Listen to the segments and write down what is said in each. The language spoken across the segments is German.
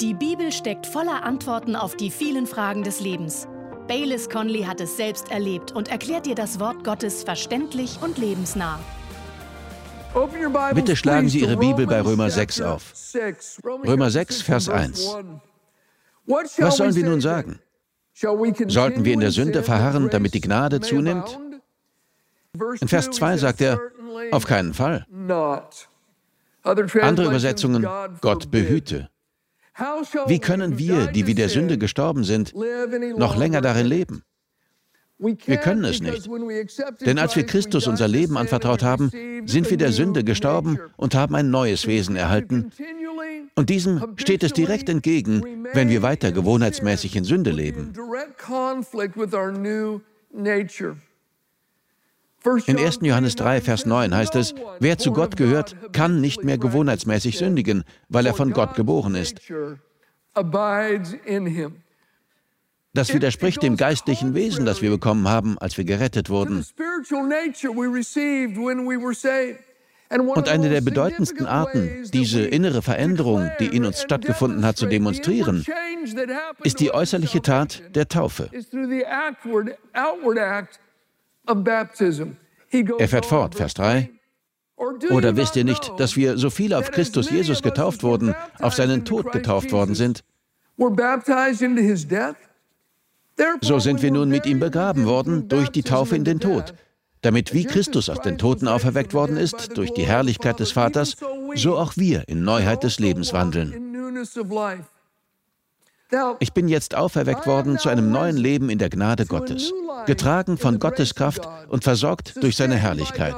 Die Bibel steckt voller Antworten auf die vielen Fragen des Lebens. Baylis Conley hat es selbst erlebt und erklärt dir das Wort Gottes verständlich und lebensnah. Bitte schlagen Sie Ihre Bibel bei Römer 6 auf. Römer 6, Vers 1. Was sollen wir nun sagen? Sollten wir in der Sünde verharren, damit die Gnade zunimmt? In Vers 2 sagt er, auf keinen Fall. Andere Übersetzungen, Gott behüte. Wie können wir, die wie der Sünde gestorben sind, noch länger darin leben? Wir können es nicht. Denn als wir Christus unser Leben anvertraut haben, sind wir der Sünde gestorben und haben ein neues Wesen erhalten. Und diesem steht es direkt entgegen, wenn wir weiter gewohnheitsmäßig in Sünde leben. In 1. Johannes 3, Vers 9 heißt es, wer zu Gott gehört, kann nicht mehr gewohnheitsmäßig sündigen, weil er von Gott geboren ist. Das widerspricht dem geistlichen Wesen, das wir bekommen haben, als wir gerettet wurden. Und eine der bedeutendsten Arten, diese innere Veränderung, die in uns stattgefunden hat, zu demonstrieren, ist die äußerliche Tat der Taufe. Er fährt fort, Vers 3. Oder wisst ihr nicht, dass wir so viele auf Christus Jesus getauft wurden, auf seinen Tod getauft worden sind? So sind wir nun mit ihm begraben worden durch die Taufe in den Tod, damit wie Christus aus den Toten auferweckt worden ist durch die Herrlichkeit des Vaters, so auch wir in Neuheit des Lebens wandeln. Ich bin jetzt auferweckt worden zu einem neuen Leben in der Gnade Gottes, getragen von Gottes Kraft und versorgt durch seine Herrlichkeit.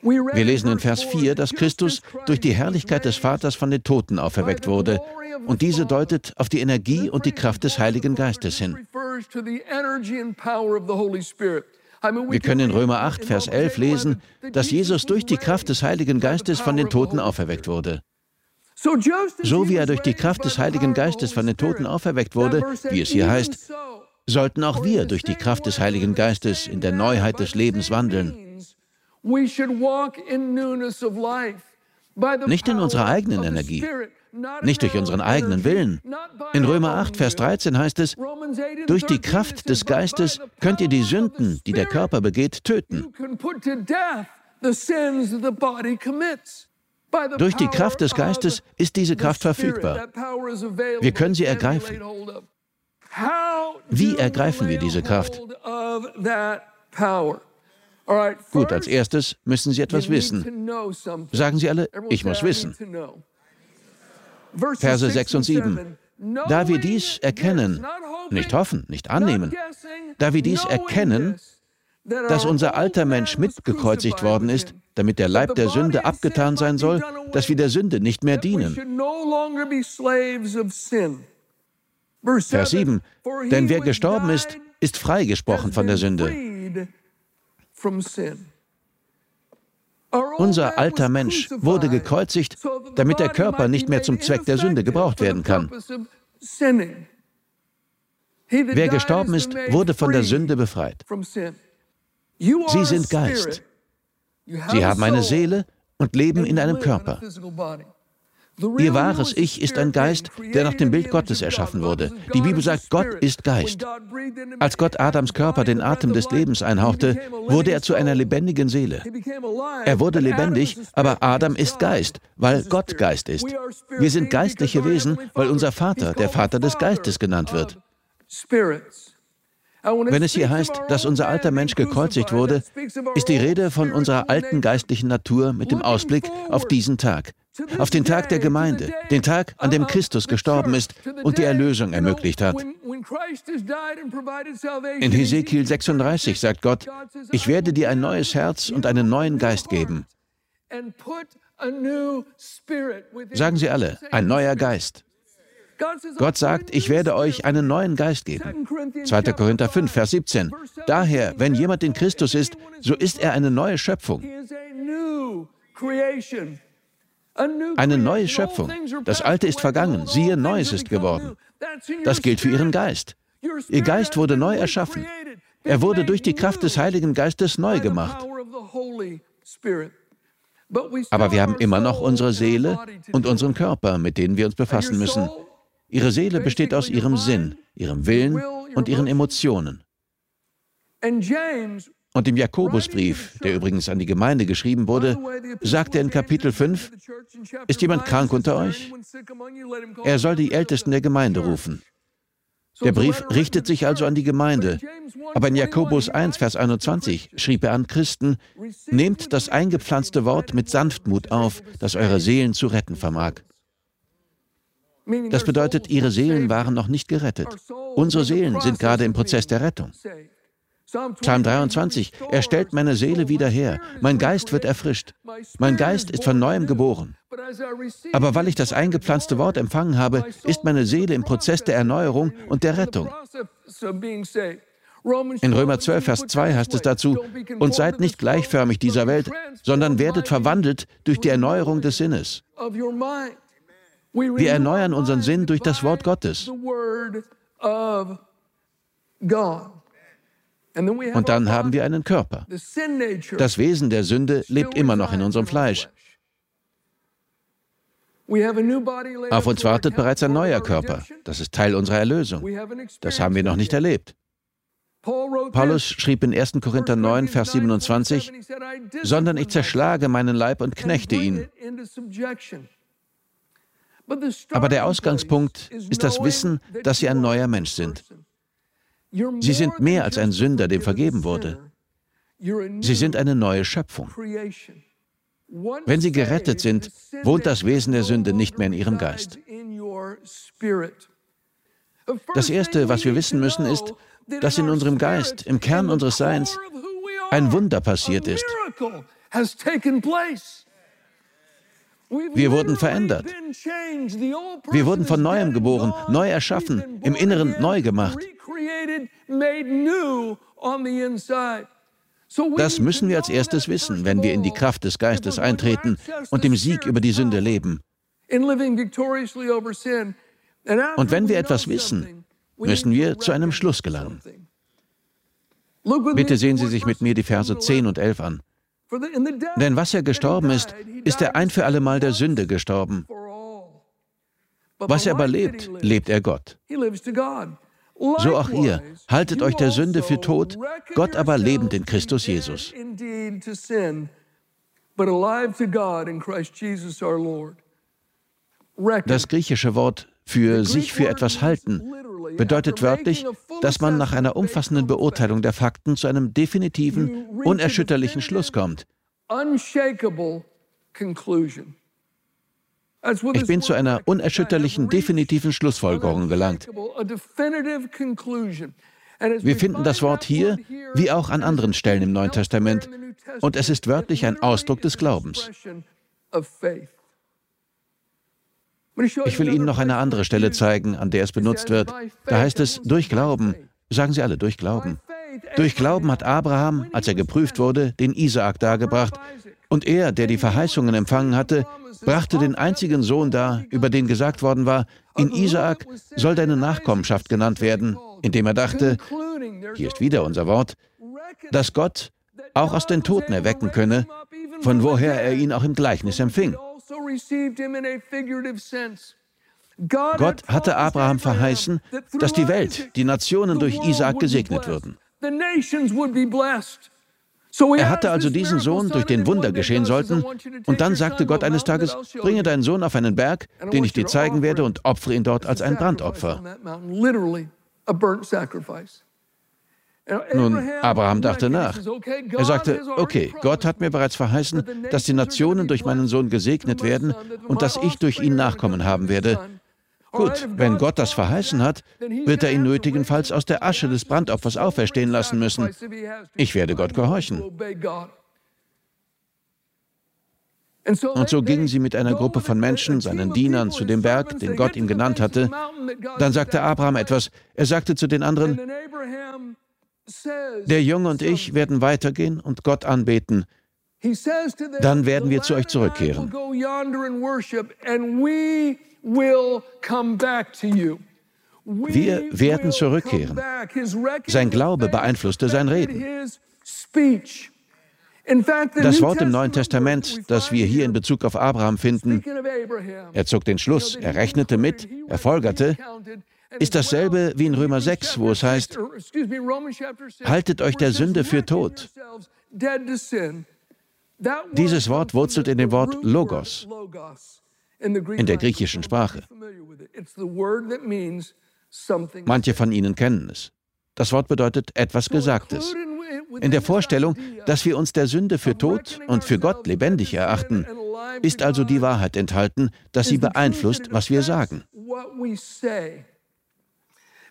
Wir lesen in Vers 4, dass Christus durch die Herrlichkeit des Vaters von den Toten auferweckt wurde. Und diese deutet auf die Energie und die Kraft des Heiligen Geistes hin. Wir können in Römer 8, Vers 11 lesen, dass Jesus durch die Kraft des Heiligen Geistes von den Toten auferweckt wurde. So wie er durch die Kraft des Heiligen Geistes von den Toten auferweckt wurde, wie es hier heißt, sollten auch wir durch die Kraft des Heiligen Geistes in der Neuheit des Lebens wandeln. Nicht in unserer eigenen Energie, nicht durch unseren eigenen Willen. In Römer 8, Vers 13 heißt es, durch die Kraft des Geistes könnt ihr die Sünden, die der Körper begeht, töten. Durch die Kraft des Geistes ist diese Kraft verfügbar. Wir können sie ergreifen. Wie ergreifen wir diese Kraft? Gut, als erstes müssen Sie etwas wissen. Sagen Sie alle, ich muss wissen. Verse 6 und 7. Da wir dies erkennen, nicht hoffen, nicht annehmen, da wir dies erkennen, dass unser alter Mensch mitgekreuzigt worden ist, damit der Leib der Sünde abgetan sein soll, dass wir der Sünde nicht mehr dienen. Vers 7. Denn wer gestorben ist, ist freigesprochen von der Sünde. Unser alter Mensch wurde gekreuzigt, damit der Körper nicht mehr zum Zweck der Sünde gebraucht werden kann. Wer gestorben ist, wurde von der Sünde befreit. Sie sind Geist. Sie haben eine Seele und leben in einem Körper. Ihr wahres Ich ist ein Geist, der nach dem Bild Gottes erschaffen wurde. Die Bibel sagt, Gott ist Geist. Als Gott Adams Körper den Atem des Lebens einhauchte, wurde er zu einer lebendigen Seele. Er wurde lebendig, aber Adam ist Geist, weil Gott Geist ist. Wir sind geistliche Wesen, weil unser Vater der Vater des Geistes genannt wird. Wenn es hier heißt, dass unser alter Mensch gekreuzigt wurde, ist die Rede von unserer alten geistlichen Natur mit dem Ausblick auf diesen Tag, auf den Tag der Gemeinde, den Tag, an dem Christus gestorben ist und die Erlösung ermöglicht hat. In Hesekiel 36 sagt Gott, ich werde dir ein neues Herz und einen neuen Geist geben. Sagen Sie alle, ein neuer Geist. Gott sagt, ich werde euch einen neuen Geist geben. 2. Korinther 5, Vers 17. Daher, wenn jemand in Christus ist, so ist er eine neue Schöpfung. Eine neue Schöpfung. Das Alte ist vergangen, siehe, Neues ist geworden. Das gilt für Ihren Geist. Ihr Geist wurde neu erschaffen. Er wurde durch die Kraft des Heiligen Geistes neu gemacht. Aber wir haben immer noch unsere Seele und unseren Körper, mit denen wir uns befassen müssen. Ihre Seele besteht aus ihrem Sinn, ihrem Willen und ihren Emotionen. Und im Jakobusbrief, der übrigens an die Gemeinde geschrieben wurde, sagt er in Kapitel 5, ist jemand krank unter euch? Er soll die Ältesten der Gemeinde rufen. Der Brief richtet sich also an die Gemeinde. Aber in Jakobus 1, Vers 21 schrieb er an Christen, nehmt das eingepflanzte Wort mit Sanftmut auf, das eure Seelen zu retten vermag. Das bedeutet, ihre Seelen waren noch nicht gerettet. Unsere Seelen sind gerade im Prozess der Rettung. Psalm 23, er stellt meine Seele wieder her, mein Geist wird erfrischt, mein Geist ist von neuem geboren. Aber weil ich das eingepflanzte Wort empfangen habe, ist meine Seele im Prozess der Erneuerung und der Rettung. In Römer 12, Vers 2 heißt es dazu, und seid nicht gleichförmig dieser Welt, sondern werdet verwandelt durch die Erneuerung des Sinnes. Wir erneuern unseren Sinn durch das Wort Gottes. Und dann haben wir einen Körper. Das Wesen der Sünde lebt immer noch in unserem Fleisch. Auf uns wartet bereits ein neuer Körper. Das ist Teil unserer Erlösung. Das haben wir noch nicht erlebt. Paulus schrieb in 1. Korinther 9, Vers 27, sondern ich zerschlage meinen Leib und knechte ihn. Aber der Ausgangspunkt ist das Wissen, dass sie ein neuer Mensch sind. Sie sind mehr als ein Sünder, dem vergeben wurde. Sie sind eine neue Schöpfung. Wenn sie gerettet sind, wohnt das Wesen der Sünde nicht mehr in ihrem Geist. Das Erste, was wir wissen müssen, ist, dass in unserem Geist, im Kern unseres Seins, ein Wunder passiert ist. Wir wurden verändert. Wir wurden von neuem geboren, neu erschaffen, im Inneren neu gemacht. Das müssen wir als erstes wissen, wenn wir in die Kraft des Geistes eintreten und dem Sieg über die Sünde leben. Und wenn wir etwas wissen, müssen wir zu einem Schluss gelangen. Bitte sehen Sie sich mit mir die Verse 10 und 11 an. Denn was er gestorben ist, ist er ein für allemal der Sünde gestorben. Was er aber lebt, lebt er Gott. So auch ihr, haltet euch der Sünde für tot, Gott aber lebend in Christus Jesus. Das griechische Wort für sich für etwas halten bedeutet wörtlich, dass man nach einer umfassenden Beurteilung der Fakten zu einem definitiven, unerschütterlichen Schluss kommt. Ich bin zu einer unerschütterlichen, definitiven Schlussfolgerung gelangt. Wir finden das Wort hier wie auch an anderen Stellen im Neuen Testament und es ist wörtlich ein Ausdruck des Glaubens. Ich will Ihnen noch eine andere Stelle zeigen, an der es benutzt wird. Da heißt es, durch Glauben. Sagen Sie alle, durch Glauben. Durch Glauben hat Abraham, als er geprüft wurde, den Isaak dargebracht. Und er, der die Verheißungen empfangen hatte, brachte den einzigen Sohn dar, über den gesagt worden war, in Isaak soll deine Nachkommenschaft genannt werden, indem er dachte, hier ist wieder unser Wort, dass Gott auch aus den Toten erwecken könne, von woher er ihn auch im Gleichnis empfing. Gott hatte Abraham verheißen, dass die Welt, die Nationen durch Isaak gesegnet würden. Er hatte also diesen Sohn, durch den Wunder geschehen sollten, und dann sagte Gott eines Tages, bringe deinen Sohn auf einen Berg, den ich dir zeigen werde, und opfere ihn dort als ein Brandopfer. Nun, Abraham dachte nach. Er sagte, okay, Gott hat mir bereits verheißen, dass die Nationen durch meinen Sohn gesegnet werden und dass ich durch ihn Nachkommen haben werde. Gut, wenn Gott das verheißen hat, wird er ihn nötigenfalls aus der Asche des Brandopfers auferstehen lassen müssen. Ich werde Gott gehorchen. Und so gingen sie mit einer Gruppe von Menschen, seinen Dienern, zu dem Berg, den Gott ihm genannt hatte. Dann sagte Abraham etwas. Er sagte zu den anderen, der Junge und ich werden weitergehen und Gott anbeten. Dann werden wir zu euch zurückkehren. Wir werden zurückkehren. Sein Glaube beeinflusste sein Reden. Das Wort im Neuen Testament, das wir hier in Bezug auf Abraham finden, er zog den Schluss, er rechnete mit, er folgerte, ist dasselbe wie in Römer 6, wo es heißt, haltet euch der Sünde für tot. Dieses Wort wurzelt in dem Wort Logos in der griechischen Sprache. Manche von Ihnen kennen es. Das Wort bedeutet etwas Gesagtes. In der Vorstellung, dass wir uns der Sünde für tot und für Gott lebendig erachten, ist also die Wahrheit enthalten, dass sie beeinflusst, was wir sagen.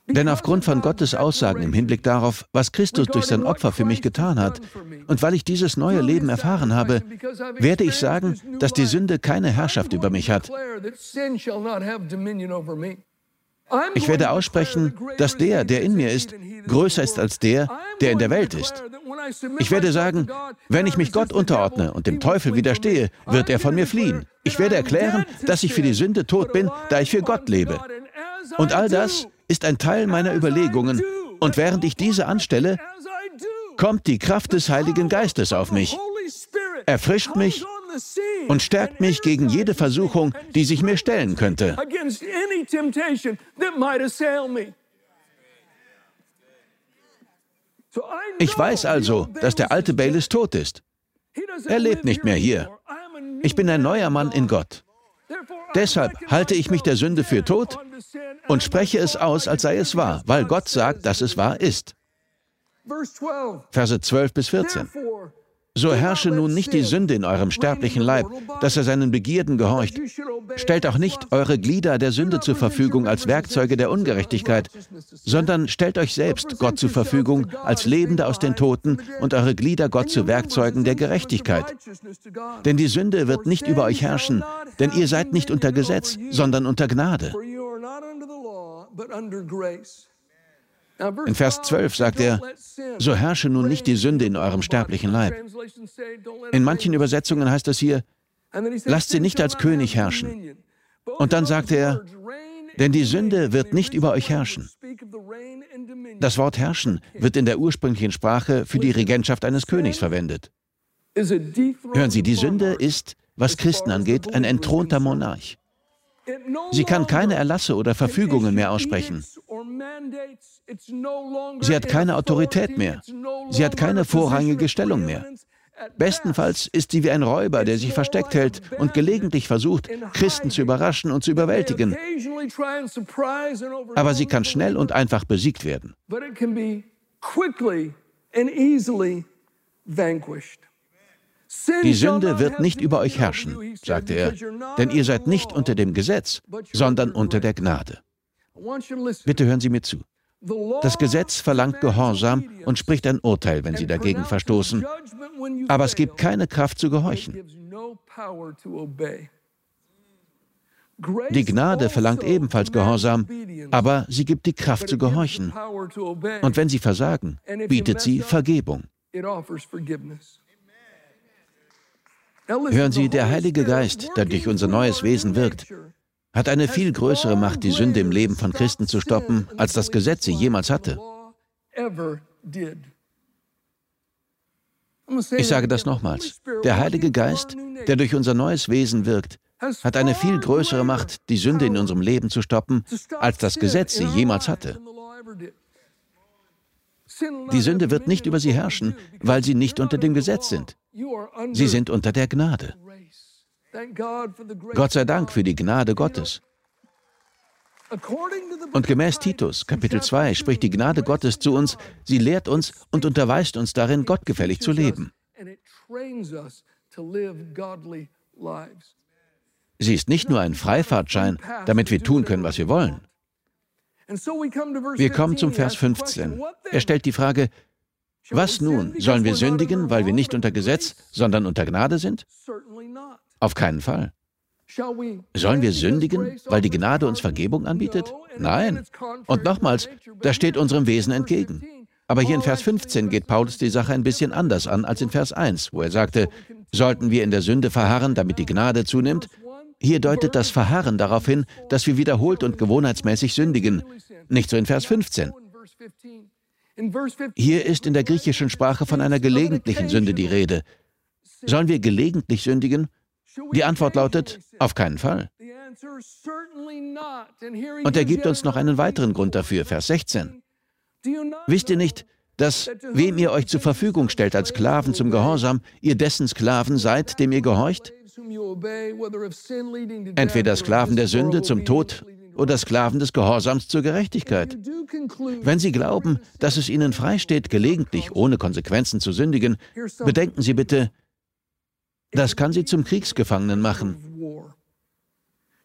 Denn aufgrund von Gottes Aussagen im Hinblick darauf, was Christus durch sein Opfer für mich getan hat, und weil ich dieses neue Leben erfahren habe, werde ich sagen, dass die Sünde keine Herrschaft über mich hat. Ich werde aussprechen, dass der, der in mir ist, größer ist als der, der in der Welt ist. Ich werde sagen, wenn ich mich Gott unterordne und dem Teufel widerstehe, wird er von mir fliehen. Ich werde erklären, dass ich für die Sünde tot bin, da ich für Gott lebe. Und all das ist ein Teil meiner Überlegungen. Und während ich diese anstelle, kommt die Kraft des Heiligen Geistes auf mich, erfrischt mich und stärkt mich gegen jede Versuchung, die sich mir stellen könnte. Ich weiß also, dass der alte Bayless tot ist. Er lebt nicht mehr hier. Ich bin ein neuer Mann in Gott. Deshalb halte ich mich der Sünde für tot und spreche es aus, als sei es wahr, weil Gott sagt, dass es wahr ist. Verse 12 bis 14. So herrsche nun nicht die Sünde in eurem sterblichen Leib, dass er seinen Begierden gehorcht. Stellt auch nicht eure Glieder der Sünde zur Verfügung als Werkzeuge der Ungerechtigkeit, sondern stellt euch selbst Gott zur Verfügung als Lebende aus den Toten und eure Glieder Gott zu Werkzeugen der Gerechtigkeit. Denn die Sünde wird nicht über euch herrschen, denn ihr seid nicht unter Gesetz, sondern unter Gnade. In Vers 12 sagt er, so herrsche nun nicht die Sünde in eurem sterblichen Leib. In manchen Übersetzungen heißt es hier, lasst sie nicht als König herrschen. Und dann sagt er, denn die Sünde wird nicht über euch herrschen. Das Wort herrschen wird in der ursprünglichen Sprache für die Regentschaft eines Königs verwendet. Hören Sie, die Sünde ist, was Christen angeht, ein entthronter Monarch. Sie kann keine Erlasse oder Verfügungen mehr aussprechen. Sie hat keine Autorität mehr. Sie hat keine vorrangige Stellung mehr. Bestenfalls ist sie wie ein Räuber, der sich versteckt hält und gelegentlich versucht, Christen zu überraschen und zu überwältigen. Aber sie kann schnell und einfach besiegt werden. Die Sünde wird nicht über euch herrschen, sagte er, denn ihr seid nicht unter dem Gesetz, sondern unter der Gnade. Bitte hören Sie mir zu. Das Gesetz verlangt Gehorsam und spricht ein Urteil, wenn Sie dagegen verstoßen. Aber es gibt keine Kraft zu gehorchen. Die Gnade verlangt ebenfalls Gehorsam, aber sie gibt die Kraft zu gehorchen. Und wenn sie versagen, bietet sie Vergebung. Hören Sie, der Heilige Geist, der durch unser neues Wesen wirkt, hat eine viel größere Macht, die Sünde im Leben von Christen zu stoppen, als das Gesetz sie jemals hatte. Ich sage das nochmals. Der Heilige Geist, der durch unser neues Wesen wirkt, hat eine viel größere Macht, die Sünde in unserem Leben zu stoppen, als das Gesetz sie jemals hatte. Die Sünde wird nicht über sie herrschen, weil sie nicht unter dem Gesetz sind. Sie sind unter der Gnade. Gott sei Dank für die Gnade Gottes. Und gemäß Titus, Kapitel 2, spricht die Gnade Gottes zu uns, sie lehrt uns und unterweist uns darin, gottgefällig zu leben. Sie ist nicht nur ein Freifahrtschein, damit wir tun können, was wir wollen. Wir kommen zum Vers 15. Er stellt die Frage, was nun? Sollen wir sündigen, weil wir nicht unter Gesetz, sondern unter Gnade sind? Auf keinen Fall. Sollen wir sündigen, weil die Gnade uns Vergebung anbietet? Nein. Und nochmals, das steht unserem Wesen entgegen. Aber hier in Vers 15 geht Paulus die Sache ein bisschen anders an als in Vers 1, wo er sagte, sollten wir in der Sünde verharren, damit die Gnade zunimmt? Hier deutet das Verharren darauf hin, dass wir wiederholt und gewohnheitsmäßig sündigen. Nicht so in Vers 15. Hier ist in der griechischen Sprache von einer gelegentlichen Sünde die Rede. Sollen wir gelegentlich sündigen? Die Antwort lautet, auf keinen Fall. Und er gibt uns noch einen weiteren Grund dafür, Vers 16. Wisst ihr nicht, dass wem ihr euch zur Verfügung stellt als Sklaven zum Gehorsam, ihr dessen Sklaven seid, dem ihr gehorcht? Entweder Sklaven der Sünde zum Tod oder Sklaven des Gehorsams zur Gerechtigkeit. Wenn Sie glauben, dass es Ihnen freisteht, gelegentlich ohne Konsequenzen zu sündigen, bedenken Sie bitte, das kann Sie zum Kriegsgefangenen machen.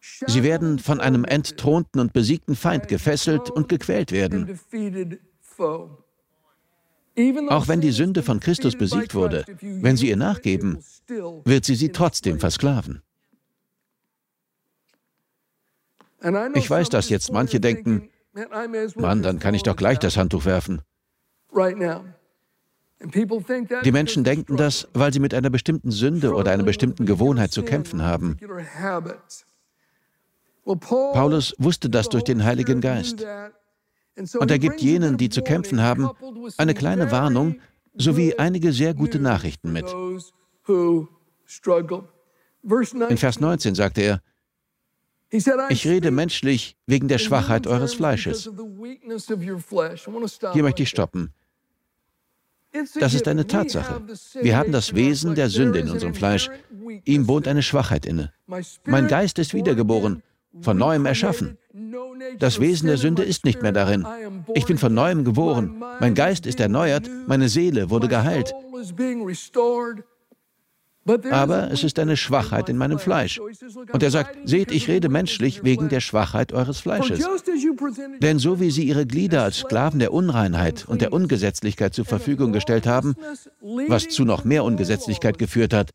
Sie werden von einem entthronten und besiegten Feind gefesselt und gequält werden. Auch wenn die Sünde von Christus besiegt wurde, wenn sie ihr nachgeben, wird sie sie trotzdem versklaven. Ich weiß, dass jetzt manche denken, Mann, dann kann ich doch gleich das Handtuch werfen. Die Menschen denken das, weil sie mit einer bestimmten Sünde oder einer bestimmten Gewohnheit zu kämpfen haben. Paulus wusste das durch den Heiligen Geist. Und er gibt jenen, die zu kämpfen haben, eine kleine Warnung sowie einige sehr gute Nachrichten mit. In Vers 19 sagte er, ich rede menschlich wegen der Schwachheit eures Fleisches. Hier möchte ich stoppen. Das ist eine Tatsache. Wir haben das Wesen der Sünde in unserem Fleisch. Ihm wohnt eine Schwachheit inne. Mein Geist ist wiedergeboren, von neuem erschaffen. Das Wesen der Sünde ist nicht mehr darin. Ich bin von neuem geboren. Mein Geist ist erneuert. Meine Seele wurde geheilt. Aber es ist eine Schwachheit in meinem Fleisch. Und er sagt, seht, ich rede menschlich wegen der Schwachheit eures Fleisches. Denn so wie sie ihre Glieder als Sklaven der Unreinheit und der Ungesetzlichkeit zur Verfügung gestellt haben, was zu noch mehr Ungesetzlichkeit geführt hat,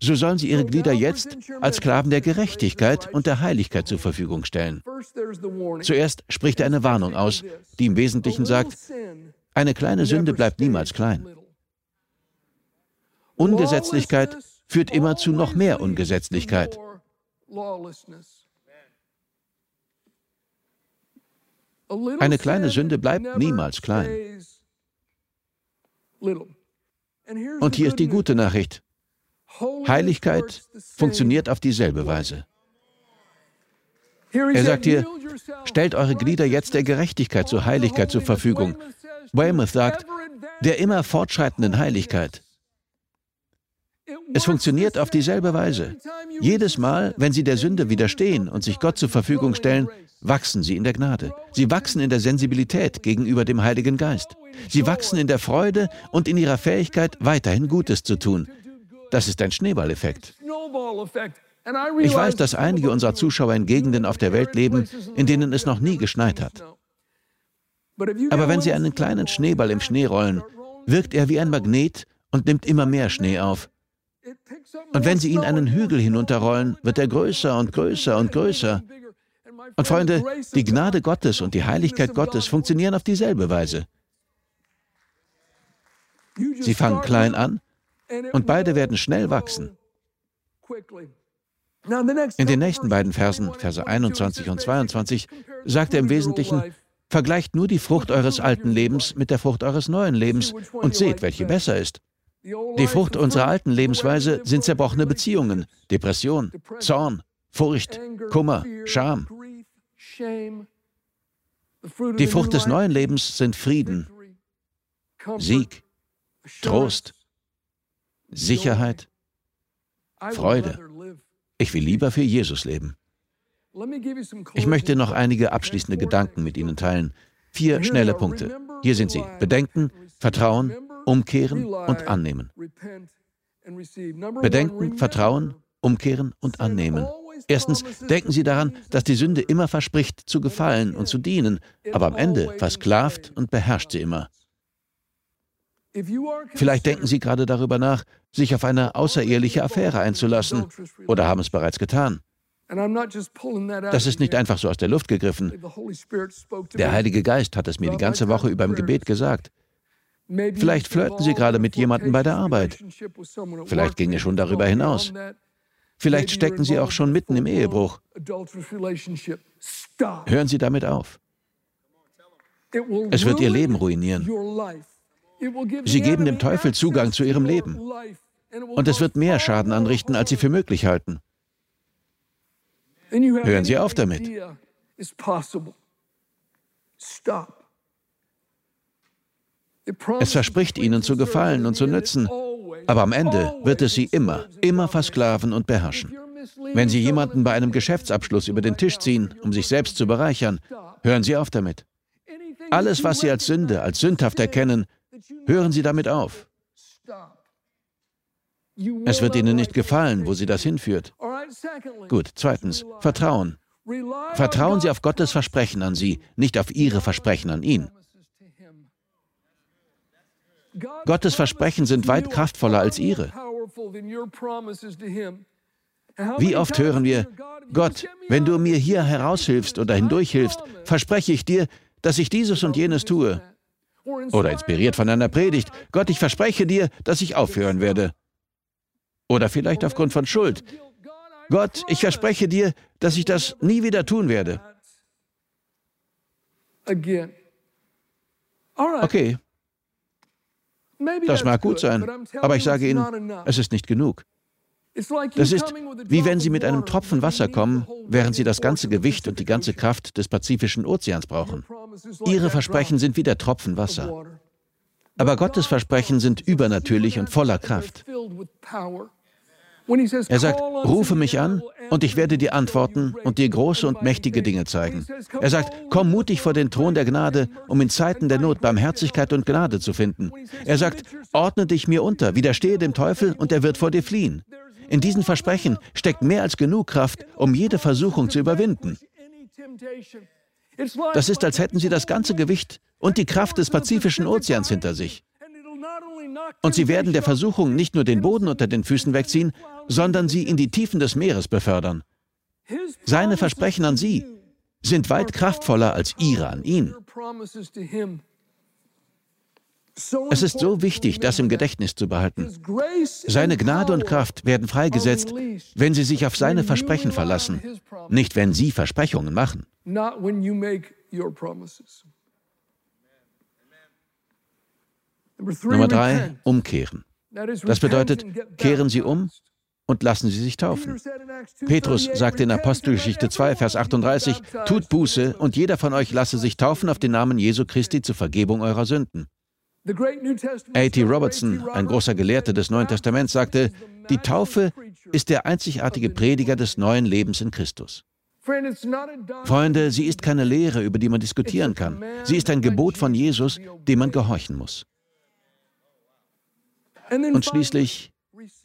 so sollen sie ihre Glieder jetzt als Sklaven der Gerechtigkeit und der Heiligkeit zur Verfügung stellen. Zuerst spricht er eine Warnung aus, die im Wesentlichen sagt, eine kleine Sünde bleibt niemals klein. Ungesetzlichkeit führt immer zu noch mehr Ungesetzlichkeit. Eine kleine Sünde bleibt niemals klein. Und hier ist die gute Nachricht. Heiligkeit funktioniert auf dieselbe Weise. Er sagt hier, stellt eure Glieder jetzt der Gerechtigkeit zur Heiligkeit zur Verfügung. Weymouth sagt, der immer fortschreitenden Heiligkeit. Es funktioniert auf dieselbe Weise. Jedes Mal, wenn Sie der Sünde widerstehen und sich Gott zur Verfügung stellen, wachsen Sie in der Gnade. Sie wachsen in der Sensibilität gegenüber dem Heiligen Geist. Sie wachsen in der Freude und in ihrer Fähigkeit, weiterhin Gutes zu tun. Das ist ein Schneeballeffekt. Ich weiß, dass einige unserer Zuschauer in Gegenden auf der Welt leben, in denen es noch nie geschneit hat. Aber wenn Sie einen kleinen Schneeball im Schnee rollen, wirkt er wie ein Magnet und nimmt immer mehr Schnee auf. Und wenn Sie ihn einen Hügel hinunterrollen, wird er größer und größer und größer. Und Freunde, die Gnade Gottes und die Heiligkeit Gottes funktionieren auf dieselbe Weise. Sie fangen klein an und beide werden schnell wachsen. In den nächsten beiden Versen, Verse 21 und 22, sagt er im Wesentlichen, vergleicht nur die Frucht eures alten Lebens mit der Frucht eures neuen Lebens und seht, welche besser ist. Die Frucht unserer alten Lebensweise sind zerbrochene Beziehungen, Depression, Zorn, Furcht, Kummer, Scham. Die Frucht des neuen Lebens sind Frieden, Sieg, Trost, Sicherheit, Freude. Ich will lieber für Jesus leben. Ich möchte noch einige abschließende Gedanken mit Ihnen teilen. Vier schnelle Punkte. Hier sind sie. Bedenken, Vertrauen, Umkehren und Annehmen. Bedenken, Vertrauen, Umkehren und Annehmen. Erstens, denken Sie daran, dass die Sünde immer verspricht, zu gefallen und zu dienen, aber am Ende versklavt und beherrscht sie immer. Vielleicht denken Sie gerade darüber nach, sich auf eine außereheliche Affäre einzulassen oder haben es bereits getan. Das ist nicht einfach so aus der Luft gegriffen. Der Heilige Geist hat es mir die ganze Woche über im Gebet gesagt. Vielleicht flirten Sie gerade mit jemandem bei der Arbeit. Vielleicht ging es schon darüber hinaus. Vielleicht stecken Sie auch schon mitten im Ehebruch. Hören Sie damit auf. Es wird Ihr Leben ruinieren. Sie geben dem Teufel Zugang zu ihrem Leben. und es wird mehr Schaden anrichten, als Sie für möglich halten. Hören Sie auf damit. Es verspricht Ihnen zu gefallen und zu nützen, aber am Ende wird es Sie immer, immer versklaven und beherrschen. Wenn Sie jemanden bei einem Geschäftsabschluss über den Tisch ziehen, um sich selbst zu bereichern, hören Sie auf damit. Alles, was Sie als Sünde, als sündhaft erkennen, hören Sie damit auf. Es wird Ihnen nicht gefallen, wo Sie das hinführt. Gut, zweitens, Vertrauen. Vertrauen Sie auf Gottes Versprechen an Sie, nicht auf Ihre Versprechen an ihn. Gottes Versprechen sind weit kraftvoller als Ihre. Wie oft hören wir, Gott, wenn du mir hier heraushilfst oder hindurchhilfst, verspreche ich dir, dass ich dieses und jenes tue. Oder inspiriert von einer Predigt, Gott, ich verspreche dir, dass ich aufhören werde. Oder vielleicht aufgrund von Schuld. Gott, ich verspreche dir, dass ich das nie wieder tun werde. Okay, das mag gut sein, aber ich sage Ihnen, es ist nicht genug. Das ist wie wenn Sie mit einem Tropfen Wasser kommen, während Sie das ganze Gewicht und die ganze Kraft des Pazifischen Ozeans brauchen. Ihre Versprechen sind wie der Tropfen Wasser. Aber Gottes Versprechen sind übernatürlich und voller Kraft. Er sagt, rufe mich an und ich werde dir antworten und dir große und mächtige Dinge zeigen. Er sagt, komm mutig vor den Thron der Gnade, um in Zeiten der Not Barmherzigkeit und Gnade zu finden. Er sagt, ordne dich mir unter, widerstehe dem Teufel und er wird vor dir fliehen. In diesen Versprechen steckt mehr als genug Kraft, um jede Versuchung zu überwinden. Das ist, als hätten sie das ganze Gewicht und die Kraft des Pazifischen Ozeans hinter sich. Und sie werden der Versuchung nicht nur den Boden unter den Füßen wegziehen, sondern sie in die Tiefen des Meeres befördern. Seine Versprechen an sie sind weit kraftvoller als ihre an ihn. Es ist so wichtig, das im Gedächtnis zu behalten. Seine Gnade und Kraft werden freigesetzt, wenn Sie sich auf seine Versprechen verlassen, nicht wenn Sie Versprechungen machen. Nummer drei, umkehren. Das bedeutet, kehren Sie um und lassen Sie sich taufen. Petrus sagte in Apostelgeschichte 2, Vers 38, Tut Buße und jeder von euch lasse sich taufen auf den Namen Jesu Christi zur Vergebung eurer Sünden. A.T. Robertson, ein großer Gelehrter des Neuen Testaments, sagte, die Taufe ist der einzigartige Prediger des neuen Lebens in Christus. Freunde, sie ist keine Lehre, über die man diskutieren kann. Sie ist ein Gebot von Jesus, dem man gehorchen muss. Und schließlich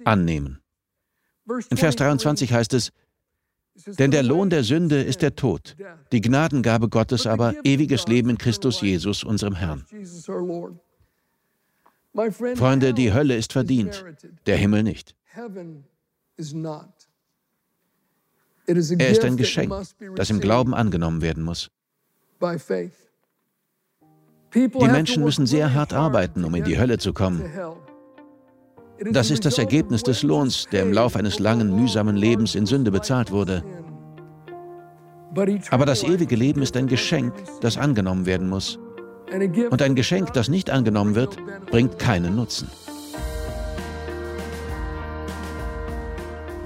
annehmen. In Vers 23 heißt es, denn der Lohn der Sünde ist der Tod, die Gnadengabe Gottes aber ewiges Leben in Christus Jesus, unserem Herrn. Freunde, die Hölle ist verdient, der Himmel nicht. Er ist ein Geschenk, das im Glauben angenommen werden muss. Die Menschen müssen sehr hart arbeiten, um in die Hölle zu kommen. Das ist das Ergebnis des Lohns, der im Lauf eines langen, mühsamen Lebens in Sünde bezahlt wurde. Aber das ewige Leben ist ein Geschenk, das angenommen werden muss. Und ein Geschenk, das nicht angenommen wird, bringt keinen Nutzen.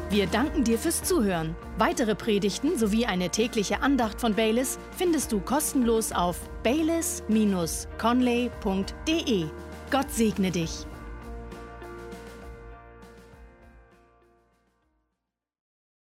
Wir danken dir fürs Zuhören. Weitere Predigten sowie eine tägliche Andacht von Baylis findest du kostenlos auf baylis-conley.de. Gott segne dich.